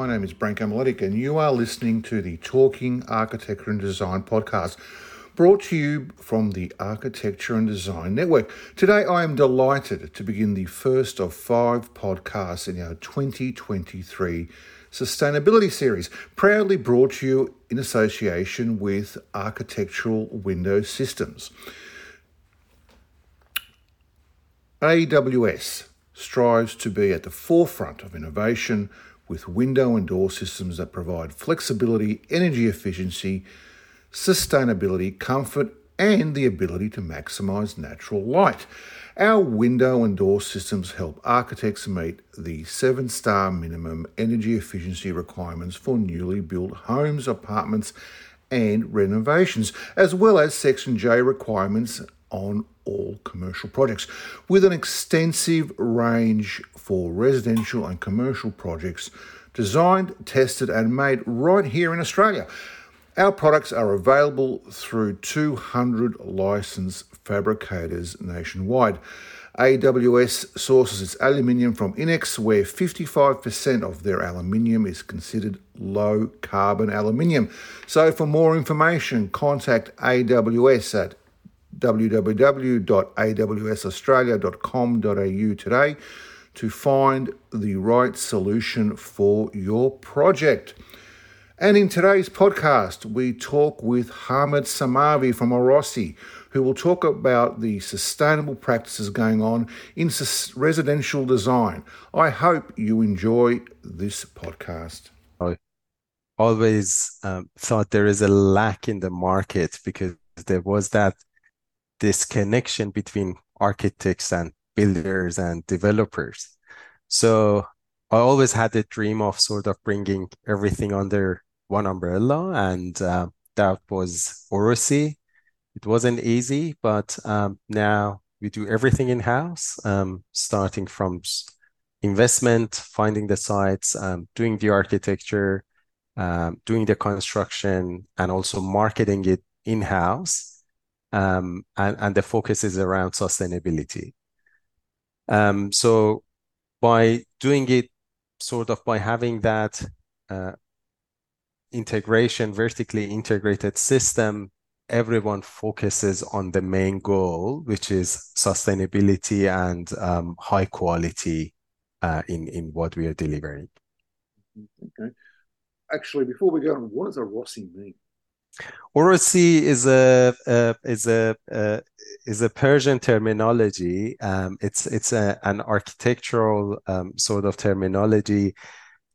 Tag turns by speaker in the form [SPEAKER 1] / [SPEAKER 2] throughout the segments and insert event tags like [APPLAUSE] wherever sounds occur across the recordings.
[SPEAKER 1] My name is Branko Miletic, and you are listening to the Talking Architecture and Design podcast, brought to you from the Architecture and Design Network. Today, I am delighted to begin the first of five podcasts in our 2023 sustainability series, proudly brought to you in association with Architectural Window Systems. AWS strives to be at the forefront of innovation with window and door systems that provide flexibility, energy efficiency, sustainability, comfort, and the ability to maximize natural light. Our window and door systems help architects meet the seven star minimum energy efficiency requirements for newly built homes, apartments, and renovations, as well as Section J requirements on all commercial projects, with an extensive range for residential and commercial projects designed, tested, and made right here in Australia. Our products are available through 200 licensed fabricators nationwide. AWS sources its aluminium from Inex, where 55% of their aluminium is considered low carbon aluminium. So, for more information, contact AWS at www.awsaustralia.com.au today to find the right solution for your project. And in today's podcast, we talk with Hamid Samavi from OROSI, who will talk about the sustainable practices going on in residential design. I hope you enjoy this podcast.
[SPEAKER 2] I always um, thought there is a lack in the market because there was that this connection between architects and builders and developers. So I always had the dream of sort of bringing everything under one umbrella, and uh, that was OROSI. It wasn't easy, but um, now we do everything in house, um, starting from investment, finding the sites, um, doing the architecture, um, doing the construction, and also marketing it in house um, and, and the focus is around sustainability. Um, so by doing it sort of by having that uh, integration, vertically integrated system, everyone focuses on the main goal, which is sustainability and um, high quality uh, in, in what we are delivering.
[SPEAKER 1] Okay. Actually, before we go on, what does OROSI mean?
[SPEAKER 2] OROSI is a is a is a Persian terminology. Um, it's it's a, an architectural um, sort of terminology,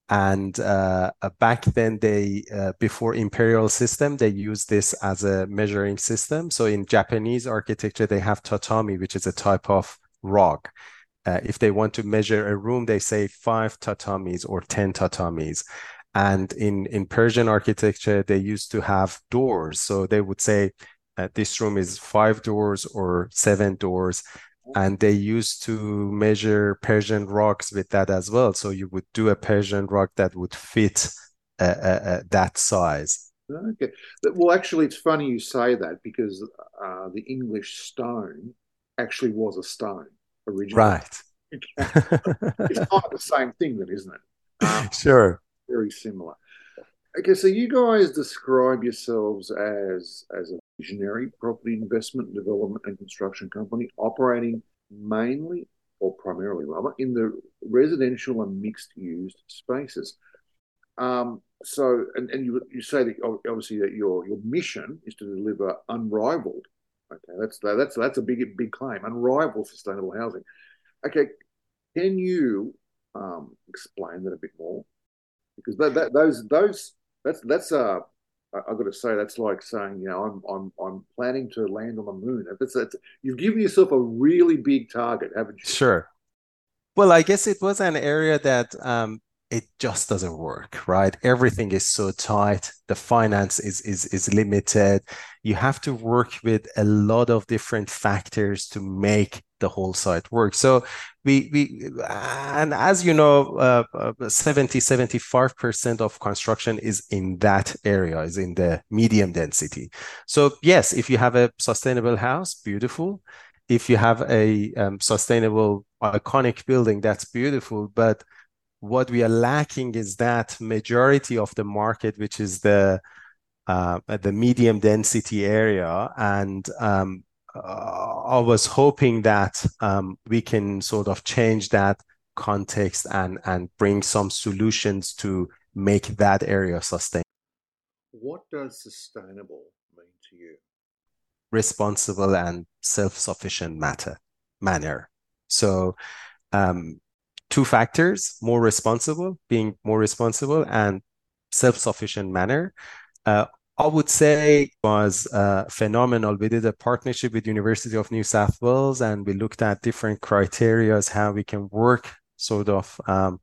[SPEAKER 2] and uh, back then they uh, before imperial system they used this as a measuring system. So in Japanese architecture they have tatami, which is a type of rug. Uh, if they want to measure a room, they say five tatamis or ten tatamis and in, in Persian architecture, they used to have doors. So they would say uh, this room is five doors or seven doors. And they used to measure Persian rocks with that as well. So you would do a Persian rock that would fit uh, uh, uh that size.
[SPEAKER 1] Okay. Well, actually, it's funny you say that because uh, the English stone actually was a stone originally.
[SPEAKER 2] Right. [LAUGHS]
[SPEAKER 1] it's kind of the same thing, then, isn't it? [LAUGHS]
[SPEAKER 2] Um, sure
[SPEAKER 1] very similar. Okay, so you guys describe yourselves as as a visionary property investment, development, and construction company operating mainly or primarily rather in the residential and mixed use spaces. Um, so, and, and you you say that obviously that your your mission is to deliver unrivaled. Okay, that's that's that's a big big claim. Unrivaled sustainable housing. Okay, can you um, explain that a bit more? Because that, that those those that's that's uh I've got to say that's like saying you know I'm I'm I'm planning to land on the moon. That's, that's you've given yourself a really big target, haven't you?
[SPEAKER 2] Sure. Well, I guess it was an area that um, it just doesn't work, right? Everything is so tight. The finance is is is limited. You have to work with a lot of different factors to make the whole site work. So we we and as you know, uh, uh 70 75 percent of construction is in that area, is in the medium density. So yes, if you have a sustainable house, beautiful. If you have a um, sustainable iconic building, that's beautiful, but what we are lacking is that majority of the market, which is the uh, the medium density area, and um, uh, I was hoping that um, we can sort of change that context and and bring some solutions to make that area sustainable.
[SPEAKER 1] What does sustainable mean to you?
[SPEAKER 2] Responsible and self-sufficient matter manner. So um, two factors: more responsible, being more responsible, and self-sufficient manner. Uh, I would say was uh, phenomenal. We did a partnership with University of New South Wales, and we looked at different criterias how we can work sort of um,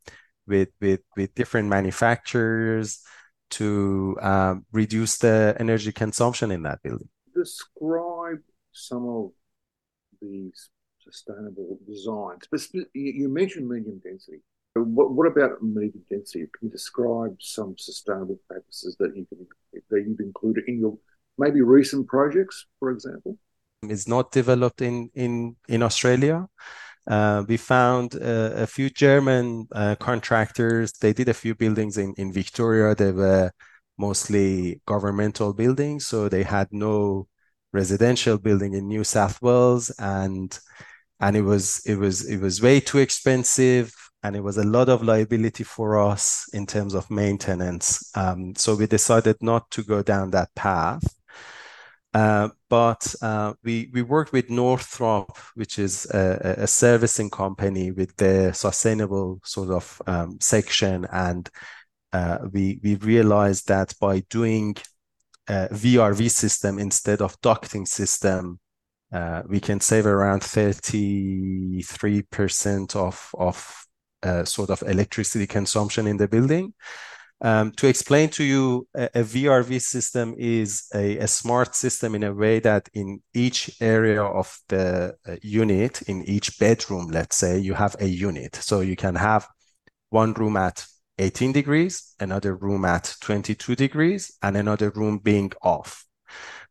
[SPEAKER 2] with with with different manufacturers to um, reduce the energy consumption in that building.
[SPEAKER 1] Describe some of these sustainable designs. But you mentioned medium density. What, what about medium density? Can you describe some sustainable practices that you can that you've included in your maybe recent projects, for example?
[SPEAKER 2] It's not developed in in in Australia. Uh, we found uh, a few German uh, contractors. They did a few buildings in, in Victoria. They were mostly governmental buildings, so they had no residential building in New South Wales, and and it was it was it was way too expensive, and it was a lot of liability for us in terms of maintenance. Um, so we decided not to go down that path. Uh, but uh, we we worked with Northrop, which is a, a servicing company with the sustainable sort of um, section, and uh, we we realized that by doing a VRV system instead of ducting system, uh, we can save around thirty three percent of of uh, sort of electricity consumption in the building. Um, to explain to you, a, a VRV system is a, a, smart system in a way that in each area of the uh, unit, in each bedroom, let's say, you have a unit. So you can have one room at 18 degrees, another room at 22 degrees, and another room being off.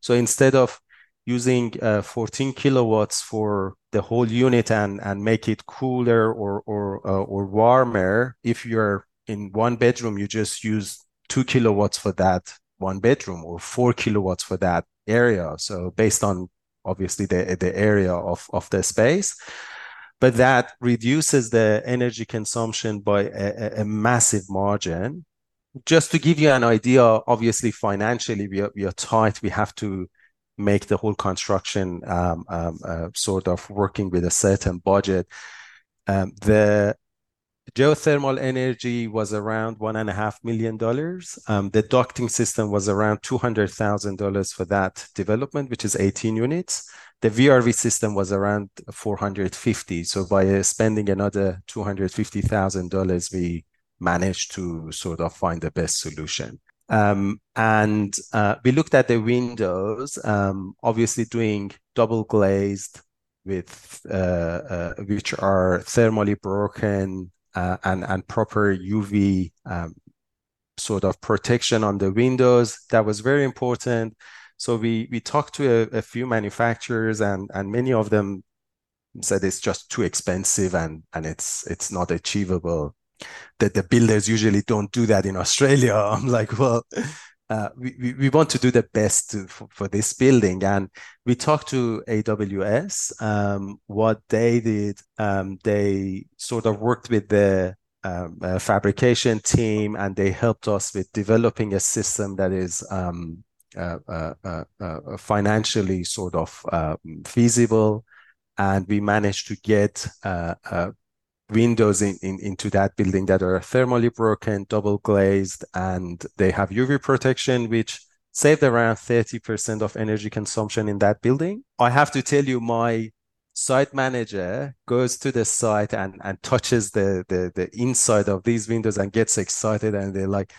[SPEAKER 2] So instead of using uh, 14 kilowatts for the whole unit and, and make it cooler or, or, uh, or warmer, if you're in one bedroom, you just use two kilowatts for that one bedroom or four kilowatts for that area. So based on obviously the, the area of, of the space, but that reduces the energy consumption by a, a massive margin. Just to give you an idea, obviously financially we are, we are tight. We have to make the whole construction um, um, uh, sort of working with a certain budget. Um, the geothermal energy was around one and a half million dollars. Um, the ducting system was around two hundred thousand dollars for that development, which is eighteen units. The VRV system was around four hundred fifty. So by spending another two hundred fifty thousand dollars, we managed to sort of find the best solution. Um, and uh, we looked at the windows, um, obviously doing double glazed with uh, uh, which are thermally broken uh, and and proper UV um, sort of protection on the windows. That was very important. So we we talked to a, a few manufacturers, and and many of them said it's just too expensive and and it's it's not achievable. That the builders usually don't do that in Australia. [LAUGHS] I'm like, well, uh, we, we want to do the best to, for, for, this building. And we talked to AWS. Um, what they did, um, they sort of worked with the um, uh, fabrication team and they helped us with developing a system that is um, uh, uh, uh, uh, financially sort of um, feasible. And we managed to get windows in, in, into that building that are thermally broken, double glazed, and they have UV protection, which saved around 30% of energy consumption in that building. I have to tell you, my site manager goes to the site and, and touches the, the, the inside of these windows and gets excited and they're like,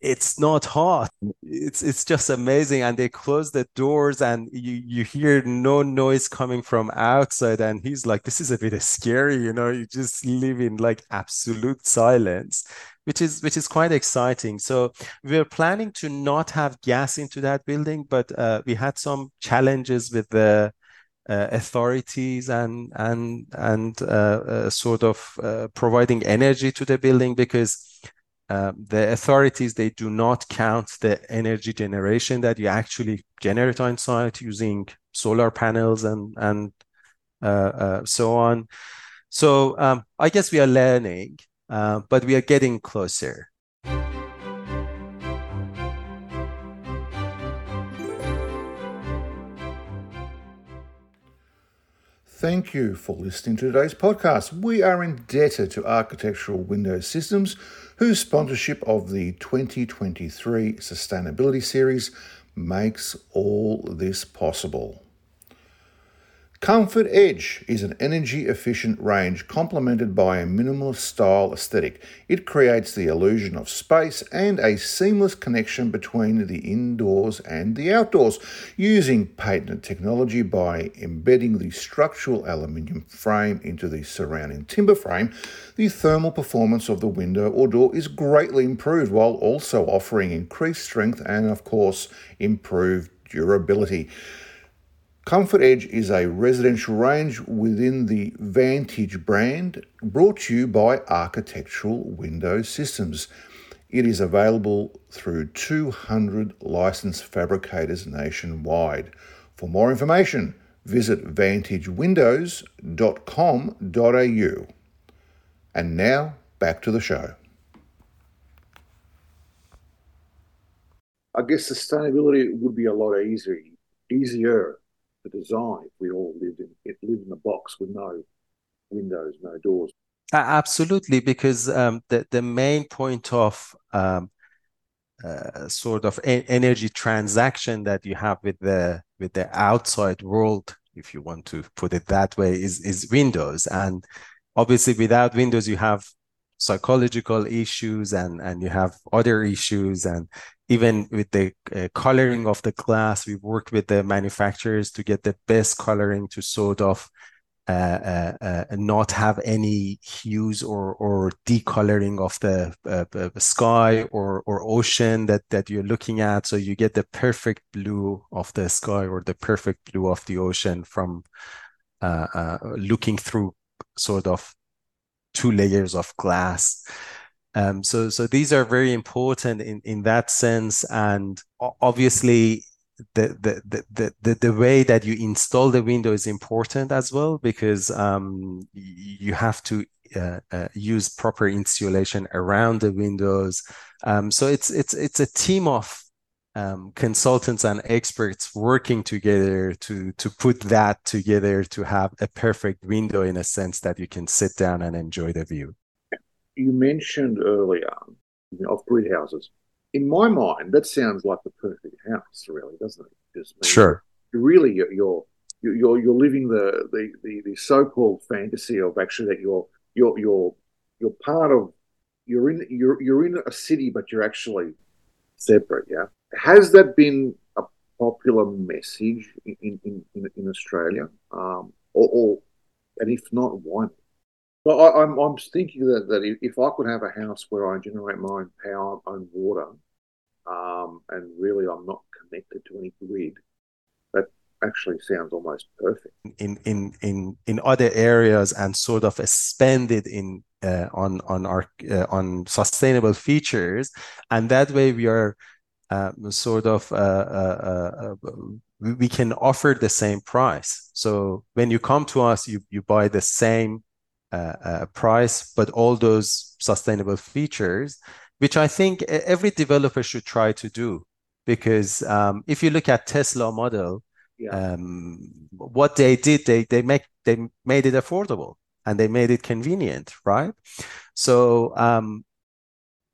[SPEAKER 2] it's not hot. It's it's just amazing. And they close the doors and you you hear no noise coming from outside. And he's like this is a bit scary you know you just live in like absolute silence which is which is quite exciting. So we're planning to not have gas into that building but uh, we had some challenges with the uh, authorities and and and uh, uh, sort of uh, providing energy to the building because uh, the authorities they do not count the energy generation that you actually generate on site using solar panels and and uh, so on. So um, I guess we are learning, but we are getting closer.
[SPEAKER 1] Thank you for listening to today's podcast. We are indebted to Architectural Windows Systems, whose sponsorship of the 2023 Sustainability Series makes all this possible. Comfort Edge is an energy efficient range complemented by a minimalist style aesthetic. It creates the illusion of space and a seamless connection between the indoors and the outdoors, using patented technology by embedding the structural aluminium frame into the surrounding timber frame. The thermal performance of the window or door is greatly improved while also offering increased strength and, of course, improved durability. Comfort Edge is a residential range within the Vantage brand brought to you by Architectural Window Systems. It is available through 200 licensed fabricators nationwide. For more information, visit vantagewindows.com.au. And now, back to the show. I guess sustainability would be a lot easier, easier the design we all lived in it lived in a box with no windows, no doors.
[SPEAKER 2] Absolutely, because um, the the main point of um, uh, sort of a- energy transaction that you have with the with the outside world, if you want to put it that way, is is Windows, and obviously without Windows you have psychological issues and and you have other issues and even with the uh, coloring of the glass, we worked with the manufacturers to get the best coloring to sort of uh, uh, uh not have any hues or or decoloring of the uh, sky or or ocean that that you're looking at. So you get the perfect blue of the sky or the perfect blue of the ocean from uh, looking through sort of two layers of glass. Um, so, so these are very important in, in that sense. And obviously, the, the, the, the, the way that you install the window is important as well, because um, you have to uh, uh, use proper insulation around the windows. Um, so it's, it's, it's a team of um, consultants and experts working together to to put that together to have a perfect window in a sense that you can sit down and enjoy the view
[SPEAKER 1] you mentioned earlier you know, of grid houses. In my mind, that sounds like the perfect house, really, doesn't it?
[SPEAKER 2] Just sure.
[SPEAKER 1] Really, you're you're you're, you're living the, the, the, the so-called fantasy of actually that you're you're you're you're part of you're in you're you're in a city, but you're actually separate. Yeah. Has that been a popular message in in in, in Australia? Um, or, or and if not, why not? Well, I, am I'm, I'm thinking that, that if I could have a house where I generate my own power, own water, um, and really I'm not connected to any grid, that actually sounds almost perfect.
[SPEAKER 2] In in in in other areas and sort of it in uh, on on our uh, on sustainable features, and that way we are uh, sort of uh, uh, uh, we can offer the same price. So when you come to us, you you buy the same uh, price, but all those sustainable features, which I think every developer should try to do. Because um, if you look at Tesla model, yeah. um, what they did, they they make they made it affordable and they made it convenient, right? So um,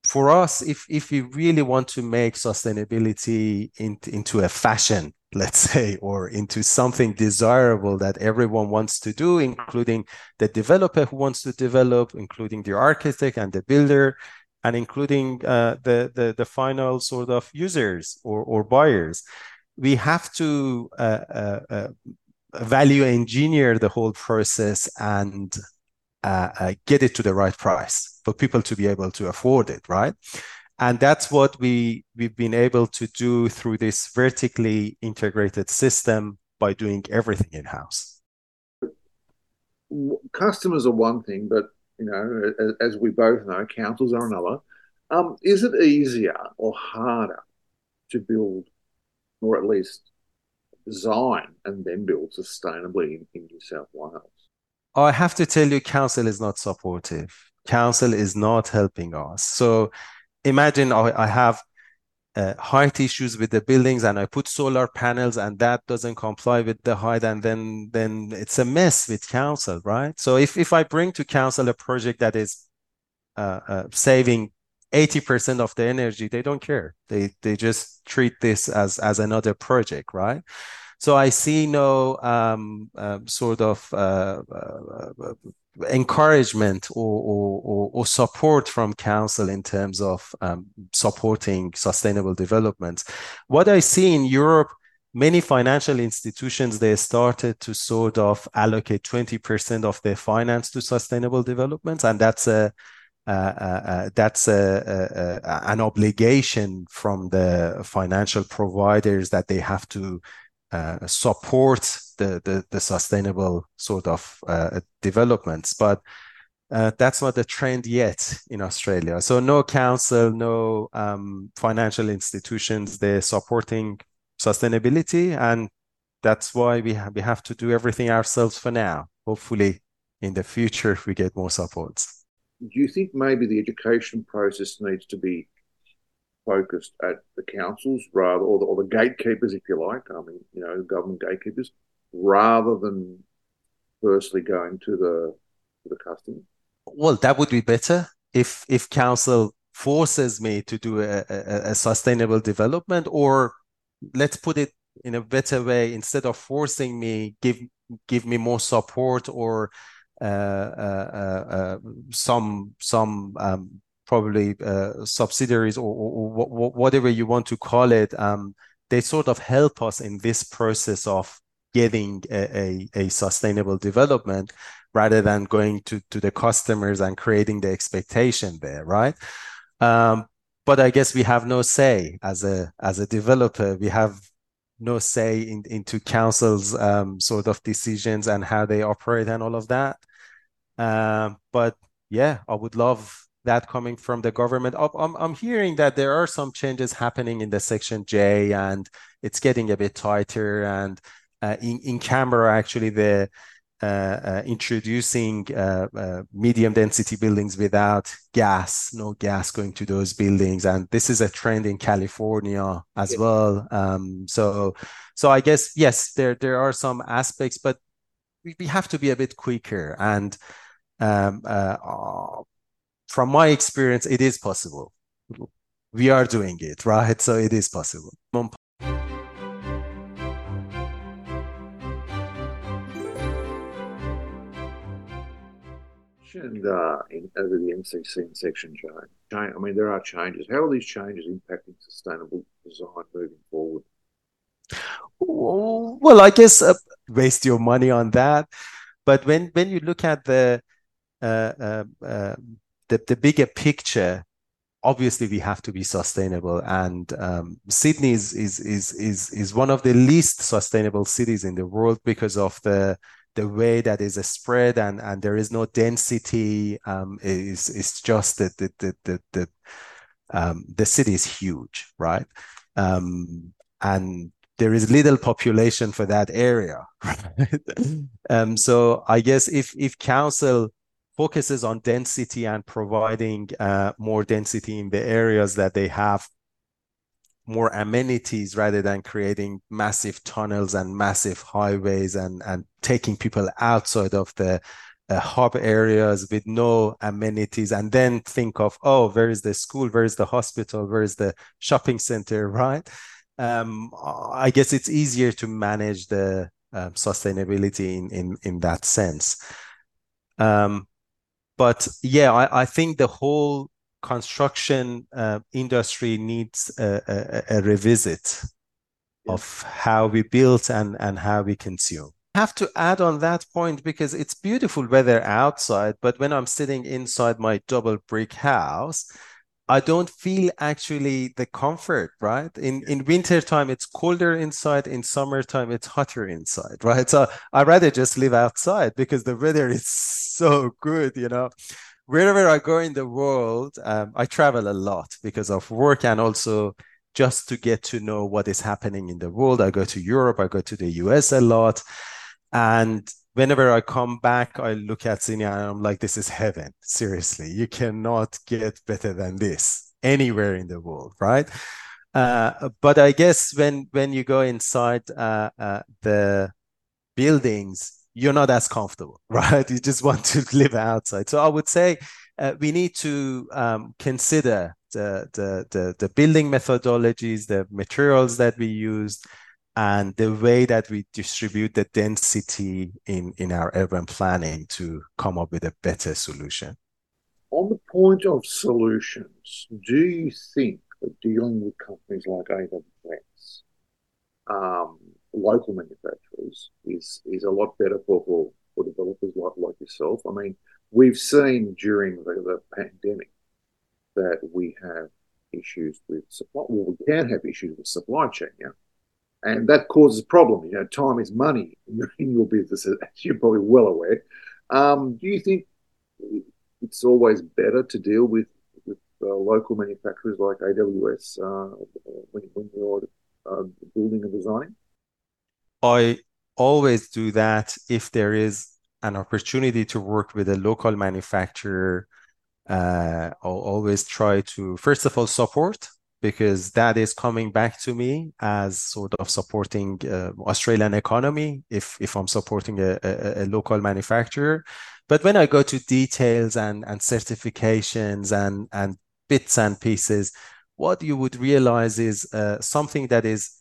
[SPEAKER 2] for us, if if we really want to make sustainability into, into a fashion let's [LAUGHS] say, or into something desirable that everyone wants to do, including the developer who wants to develop, including the architect and the builder, and including uh, the, the, the final sort of users or, or buyers. We have to uh, uh, uh value engineer the whole process and uh, uh, get it to the right price for people to be able to afford it, right? And that's what we we've been able to do through this vertically integrated system by doing everything in house.
[SPEAKER 1] Customers are one thing, but you know, as, we both know, councils are another. Um, is it easier or harder to build, or at least design and then build sustainably in, in New South Wales?
[SPEAKER 2] I have to tell you, council is not supportive. Council is not helping us. So imagine I, I have uh, height issues with the buildings and I put solar panels and that doesn't comply with the height and then then it's a mess with council, right? So if, if I bring to council a project that is uh, uh, saving 80% of the energy, they don't care. They they just treat this as as another project, right? So I see no um, uh, sort of uh, uh, encouragement or, or, or, support from council in terms of um, supporting sustainable development. What I see in Europe, many financial institutions they started to sort of allocate 20% of their finance to sustainable development, and that's a uh, uh, uh, that's a, an obligation from the financial providers that they have to uh, support the, the, the sustainable sort of uh, developments. But uh, that's not the trend yet in Australia. So no council, no um, financial institutions, they're supporting sustainability, and that's why we have, we have to do everything ourselves for now. Hopefully, in the future, if we get more supports.
[SPEAKER 1] Do you think maybe the education process needs to be focused at the councils rather, or the, or the gatekeepers, if you like. I mean, you know, government gatekeepers, rather than firstly going to the to the customer.
[SPEAKER 2] Well, that would be better if if council forces me to do a, a, a sustainable development, or let's put it in a better way, instead of forcing me, give give me more support or uh, uh, uh, uh some some um, probably uh, subsidiaries or, or, or, whatever you want to call it, um, they sort of help us in this process of getting a, a, a, sustainable development rather than going to, to the customers and creating the expectation there, right? Um, but I guess we have no say as a as a developer. We have no say in, into councils' um, sort of decisions and how they operate and all of that. Um, but yeah, I would love that coming from the government. I'm, I'm hearing that there are some changes happening in the Section J and it's getting a bit tighter. And uh, in, in Canberra, actually, the uh, uh, introducing uh, uh, medium density buildings without gas, no gas going to those buildings, and this is a trend in California as yeah. well. Um, so, so I guess yes, there there are some aspects, but we, we have to be a bit quicker and um, uh, from my experience, it is possible. We are doing it, right? So it is possible.
[SPEAKER 1] And uh, in, over the NCC Section I mean, there are changes. How are these changes impacting sustainable design moving forward?
[SPEAKER 2] Well, I guess uh, waste your money on that. But when when you look at the uh, uh, um, the, the bigger picture obviously we have to be sustainable. And um, sydney is, is is is is one of the least sustainable cities in the world because of the the way that is a spread and and there is no density. Um is is just that the the the, the, um, the city is huge right? Um and there is little population for that area [LAUGHS] right? [LAUGHS] um so i guess if if council focuses on density and providing uh, more density in the areas that they have more amenities rather than creating massive tunnels and massive highways and, and taking people outside of the uh, hub areas with no amenities. And then think of oh where is the school? Where is the hospital? Where is the shopping center [LAUGHS] right? Um, i guess it's easier to manage the uh, sustainability in, in in that sense. Um, but yeah, I, I think the whole construction uh, industry needs a, a, a revisit yeah. of how we build and, and how we consume. I have to add on that point because it's beautiful weather outside, but when I'm sitting inside my double brick house, I don't feel actually the comfort, right? In in winter time, it's colder inside. In summertime, it's hotter inside, right? So I rather just live outside because the weather is so good, you know. Wherever I go in the world, um, I travel a lot because of work and also just to get to know what is happening in the world. I go to Europe, I go to the US a lot, and whenever I come back, I look at Sydney and I'm like, this is heaven. Seriously, you cannot get better than this anywhere in the world, right? Uh, but I guess when when you go inside uh, uh, the buildings, you're not as comfortable, [LAUGHS] right? You just want to [LAUGHS] live outside. So I would say uh, we need to um, consider the, the the the building methodologies, the materials that we use, and the way that we distribute the density in, in our urban planning to come up with a better solution.
[SPEAKER 1] On the point of solutions, do you think that dealing with companies like AWS, um, local manufacturers, is is a lot better for, for, for developers like, like yourself? I mean, we've seen during the, the pandemic that we have issues with supply. Well, we can have issues with supply chain. Yeah and that causes a problem. You know, time is money in your business, as you're probably well aware. Um, do you think it's always better to deal with with uh, local manufacturers like AWS uh, when, when you're uh, building and designing?
[SPEAKER 2] I always do that if there is an opportunity to work with a local manufacturer. Uh, I'll always try to first of all support because that is coming back to me as sort of supporting uh, Australian economy if if I'm supporting a, a, a, local manufacturer. But when I go to details and and certifications and and bits and pieces, what you would realize is uh, something that is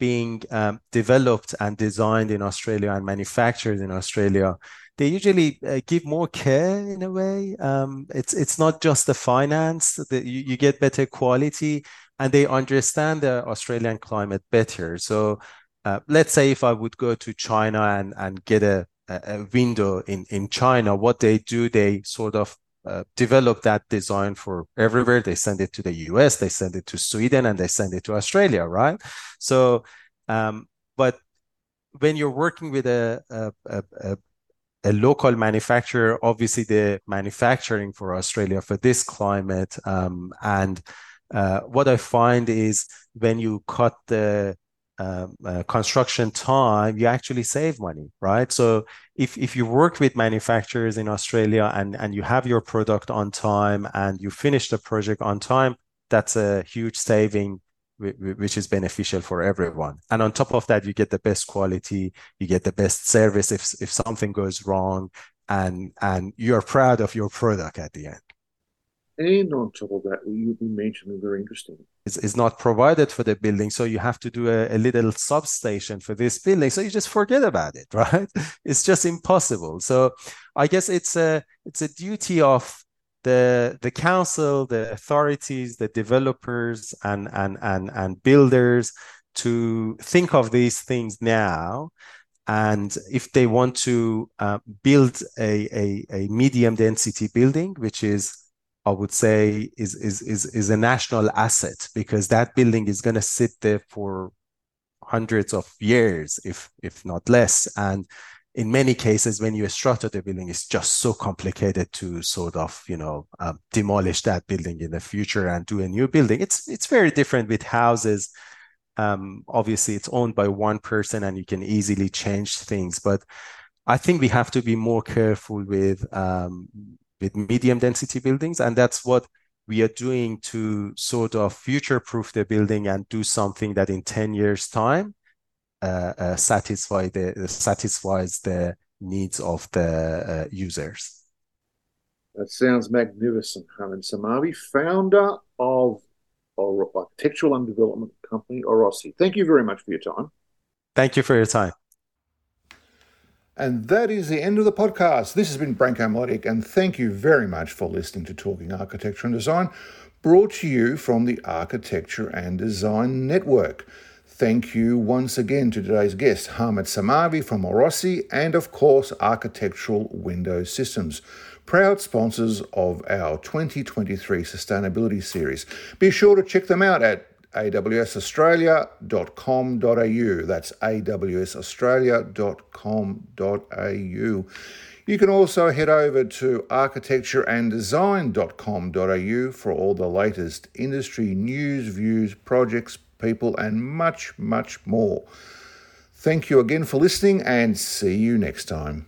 [SPEAKER 2] being um, developed and designed in Australia and manufactured in Australia they usually uh, give more care in a way. Um, it's it's not just the finance that you, you get better quality, and they understand the Australian climate better. So uh, let's say if I would go to China and and get a a window in in China, what they do, they sort of uh, develop that design for everywhere. They send it to the US, they send it to Sweden, and they send it to Australia, right? So, um, but when you're working with a, a, a, a local manufacturer, obviously the manufacturing for Australia for this climate. Um, and uh, what I find is when you cut the um, uh, construction time, you actually save money, right? So if if you work with manufacturers in Australia and and you have your product on time and you finish the project on time, that's a huge saving which is beneficial for everyone. And on top of that, you get the best quality, you get the best service if if something goes wrong, and and you're proud of your product at the end.
[SPEAKER 1] And on top of that, you mentioned very interesting.
[SPEAKER 2] It's, it's not provided for the building, so you have to do a, a little substation for this building. So you just forget about it, [LAUGHS] right? It's just impossible. So I guess it's a it's a duty of the the council, the authorities, the developers, and and and and builders to think of these things now. And if they want to uh, build a, a, a medium density building, which is I would say is is is is a national asset because that building is going to sit there for hundreds of years, if if not less, and in many cases, when you structure the building, it's just so complicated to sort of, you know, um, demolish that building in the future and do a new building. It's it's very different with houses. Um, obviously, it's owned by one person, and you can easily change things. But I think we have to be more careful with um, with medium density buildings, and that's what we are doing to sort of future proof the building and do something that in 10 years time uh, uh, satisfy the satisfies the needs of the uh, users.
[SPEAKER 1] That sounds magnificent, Hamid Samavi, founder of architectural and development company OROSI. Thank you very much for your time.
[SPEAKER 2] Thank you for your time.
[SPEAKER 1] And that is the end of the podcast. This has been Branko Miletic, and thank you very much for listening to Talking Architecture and Design, brought to you from the Architecture and Design Network. Thank you once again to today's guest, Hamid Samavi from OROSI, and of course, Architectural Window Systems, proud sponsors of our 2023 Sustainability Series. Be sure to check them out at awsaustralia.com.au. That's awsaustralia.com.au. You can also head over to architectureanddesign.com.au for all the latest industry news, views, projects, people, and much, much more. Thank you again for listening and see you next time.